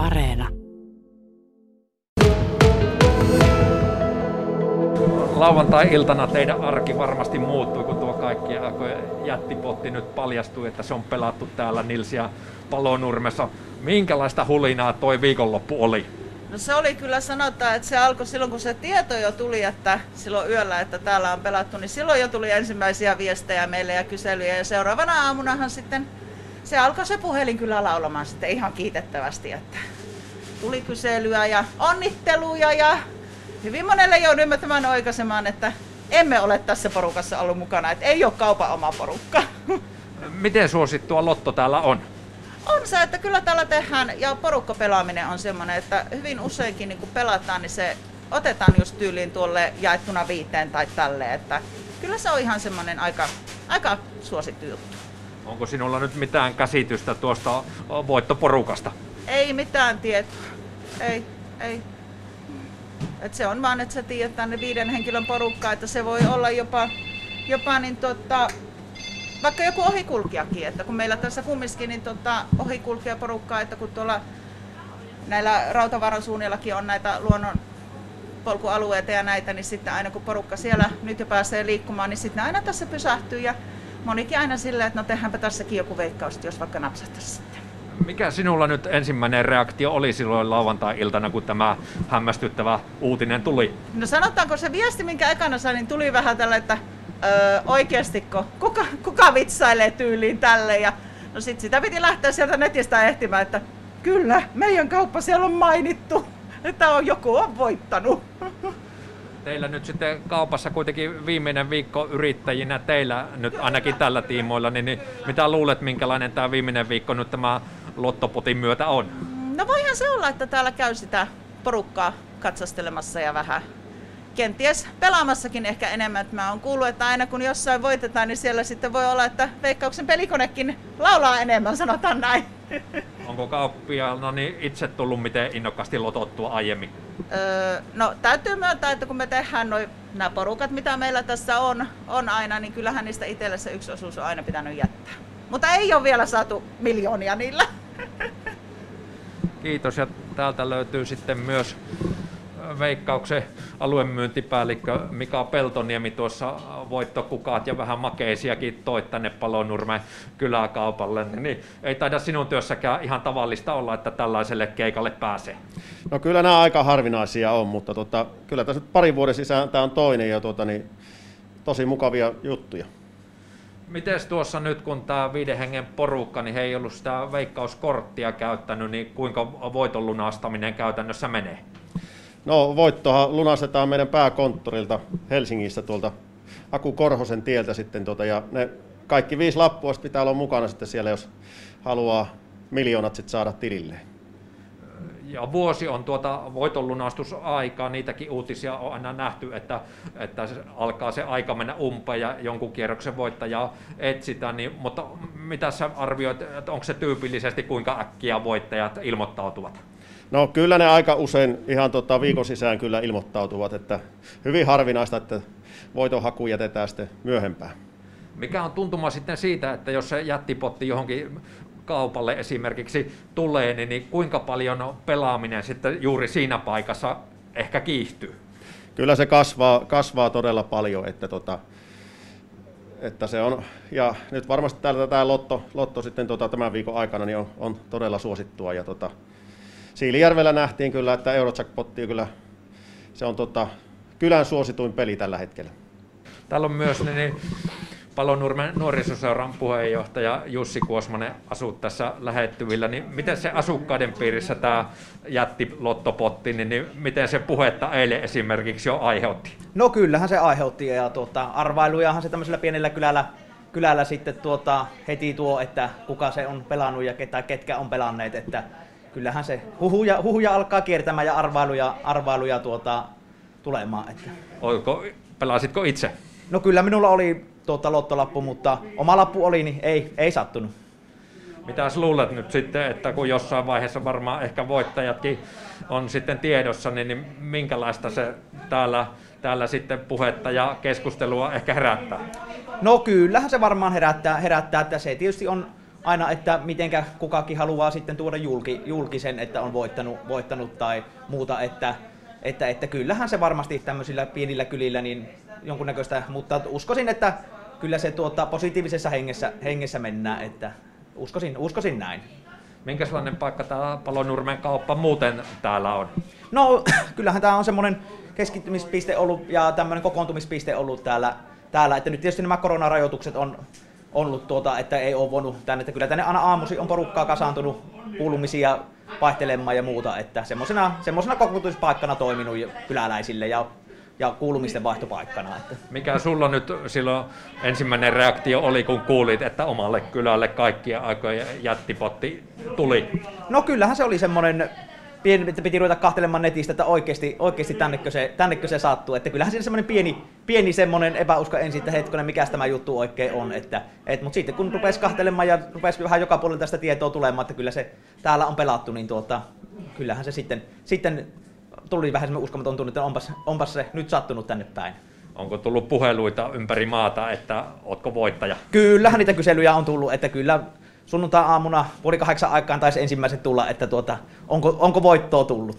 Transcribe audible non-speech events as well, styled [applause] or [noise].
Areena. Lauantai-iltana teidän arki varmasti muuttui, kun tuo kaikki jättipotti nyt paljastui, että se on pelattu täällä Nilsiä Palonurmessa. Minkälaista hulinaa toi viikonloppu oli? No se oli kyllä sanotaan, että se alkoi silloin, kun se tieto jo tuli, että silloin yöllä, että täällä on pelattu, niin silloin jo tuli ensimmäisiä viestejä meille ja kyselyjä. Ja seuraavana aamunahan sitten se alkoi se puhelin kyllä laulamaan sitten ihan kiitettävästi, että tuli kyselyä ja onnitteluja ja hyvin monelle jouduimme tämän oikaisemaan, että emme ole tässä porukassa ollut mukana, että ei ole kaupan oma porukka. Miten suosittua Lotto täällä on? On se, että kyllä täällä tehdään, ja porukkapelaaminen on semmoinen, että hyvin useinkin niin kun pelataan, niin se otetaan just tyyliin tuolle jaettuna viiteen tai tälle, että kyllä se on ihan semmoinen aika, aika suosittu juttu. Onko sinulla nyt mitään käsitystä tuosta voittoporukasta? Ei mitään tietoa. Ei, ei. Et se on vaan, että sä tiedät tänne viiden henkilön porukka, että se voi olla jopa, jopa niin tota, vaikka joku ohikulkijakin, että kun meillä tässä kumminkin niin tota, ohikulkijaporukkaa, että kun tuolla näillä rautavarasuunnillakin on näitä luonnon polkualueita ja näitä, niin sitten aina kun porukka siellä nyt jo pääsee liikkumaan, niin sitten aina tässä pysähtyy ja monikin aina silleen, että no tehdäänpä tässäkin joku veikkaus, jos vaikka napsahtaisi sitten. Mikä sinulla nyt ensimmäinen reaktio oli silloin lauantai-iltana, kun tämä hämmästyttävä uutinen tuli? No sanotaanko se viesti, minkä ekana sain, niin tuli vähän tällä, että öö, oikeastiko, kuka, kuka vitsailee tyyliin tälle ja no sit sitä piti lähteä sieltä netistä ehtimään, että kyllä, meidän kauppa siellä on mainittu, että on, joku on voittanut. [laughs] Teillä nyt sitten kaupassa kuitenkin viimeinen viikko yrittäjinä teillä nyt ainakin tällä tiimoilla, niin, niin mitä luulet, minkälainen tämä viimeinen viikko nyt tämä lottopotin myötä on? No voihan se olla, että täällä käy sitä porukkaa katsastelemassa ja vähän kenties pelaamassakin ehkä enemmän. Mä oon kuullut, että aina kun jossain voitetaan, niin siellä sitten voi olla, että Veikkauksen pelikonekin laulaa enemmän, sanotaan näin. Onko kauppiaana niin itse tullut miten innokkaasti lotottua aiemmin? Öö, no täytyy myöntää, että kun me tehdään noin nämä porukat, mitä meillä tässä on, on aina, niin kyllähän niistä itselle se yksi osuus on aina pitänyt jättää. Mutta ei ole vielä saatu miljoonia niillä. Kiitos ja täältä löytyy sitten myös Veikkauksen aluemyyntipäällikkö Mika Peltoniemi tuossa voittokukaat ja vähän makeisiakin toi tänne Palonurmen kyläkaupalle, niin ei taida sinun työssäkään ihan tavallista olla, että tällaiselle keikalle pääsee. No kyllä nämä aika harvinaisia on, mutta tota, kyllä tässä nyt parin vuoden sisään tämä on toinen ja tota, niin, tosi mukavia juttuja. Miten tuossa nyt, kun tämä viiden hengen porukka, niin he ei ollut sitä veikkauskorttia käyttänyt, niin kuinka voiton lunastaminen käytännössä menee? No voittohan lunastetaan meidän pääkonttorilta Helsingissä tuolta Aku Korhosen tieltä sitten tuota, ja ne kaikki viisi lappua pitää olla mukana sitten siellä, jos haluaa miljoonat sitten saada tililleen. Ja vuosi on tuota voitonlunastusaikaa, niitäkin uutisia on aina nähty, että, että alkaa se aika mennä umpeen ja jonkun kierroksen voittajaa etsitään, niin, mutta mitä sä arvioit, että onko se tyypillisesti kuinka äkkiä voittajat ilmoittautuvat? No kyllä ne aika usein ihan tota viikon sisään kyllä ilmoittautuvat, että hyvin harvinaista, että voitonhaku jätetään sitten myöhempään. Mikä on tuntuma sitten siitä, että jos se jättipotti johonkin kaupalle esimerkiksi tulee, niin, niin kuinka paljon pelaaminen sitten juuri siinä paikassa ehkä kiihtyy? Kyllä se kasvaa, kasvaa todella paljon, että, tota, että se on, ja nyt varmasti täällä tämä lotto, lotto sitten tota, tämän viikon aikana niin on, on todella suosittua, ja tota, Siilijärvellä nähtiin kyllä, että Eurojackpotti kyllä, se on tota, kylän suosituin peli tällä hetkellä. Täällä on myös niin, niin Palonurmen nuorisoseuran puheenjohtaja Jussi Kuosmanen asuu tässä lähettyvillä, niin miten se asukkaiden piirissä tämä jätti lottopotti, niin, niin miten se puhetta eilen esimerkiksi jo aiheutti? No kyllähän se aiheutti ja tuota, arvailujahan se tämmöisellä pienellä kylällä, kylällä sitten tuota, heti tuo, että kuka se on pelannut ja ketä, ketkä on pelanneet, että kyllähän se huhuja, huhuja alkaa kiertämään ja arvailuja, arvailuja tuota, tulemaan. Että. Oiko, pelasitko itse? No kyllä minulla oli tuota lottolappu, mutta oma lappu oli, niin ei, ei sattunut. Mitäs luulet nyt sitten, että kun jossain vaiheessa varmaan ehkä voittajatkin on sitten tiedossa, niin, niin minkälaista se täällä, täällä sitten puhetta ja keskustelua ehkä herättää? No kyllähän se varmaan herättää, herättää että se tietysti on aina, että mitenkä kukakin haluaa sitten tuoda julki, julkisen, että on voittanut, voittanut tai muuta, että, että, että kyllähän se varmasti tämmöisillä pienillä kylillä niin jonkunnäköistä, mutta uskoisin, että kyllä se tuota, positiivisessa hengessä, hengessä mennään, että uskoisin, uskoisin näin. Minkälainen paikka tämä Palonurmen kauppa muuten täällä on? No [clears throat] kyllähän tämä on semmoinen keskittymispiste ollut ja tämmöinen kokoontumispiste ollut täällä, täällä, että nyt tietysti nämä koronarajoitukset on ollut tuota, että ei ole voinut tänne, että kyllä tänne aina aamuisin on porukkaa kasaantunut kuulumisia vaihtelemaan ja muuta, että semmoisena, semmoisena kokoontumispaikkana toiminut kyläläisille ja ja kuulumisten vaihtopaikkana. Että. Mikä sulla nyt silloin ensimmäinen reaktio oli, kun kuulit, että omalle kylälle kaikkia aikoja jättipotti tuli? No kyllähän se oli semmoinen pieni, että piti ruveta kahtelemaan netistä, että oikeasti, oikeasti tännekö, se, tännekö se sattuu. Että kyllähän siinä semmoinen pieni, pieni semmoinen epäusko ensin, että hetkonen, mikä tämä juttu oikein on. Että, et, mutta sitten kun rupesi kahtelemaan ja rupesi vähän joka puolelta tästä tietoa tulemaan, että kyllä se täällä on pelattu, niin tuota, kyllähän se sitten, sitten tuli vähän semmoinen uskomaton tunne, että onpas, onpas se nyt sattunut tänne päin. Onko tullut puheluita ympäri maata, että ootko voittaja? Kyllähän niitä kyselyjä on tullut, että kyllä sunnuntai-aamuna puoli kahdeksan aikaan taisi ensimmäiset tulla, että tuota, onko, onko voittoa tullut.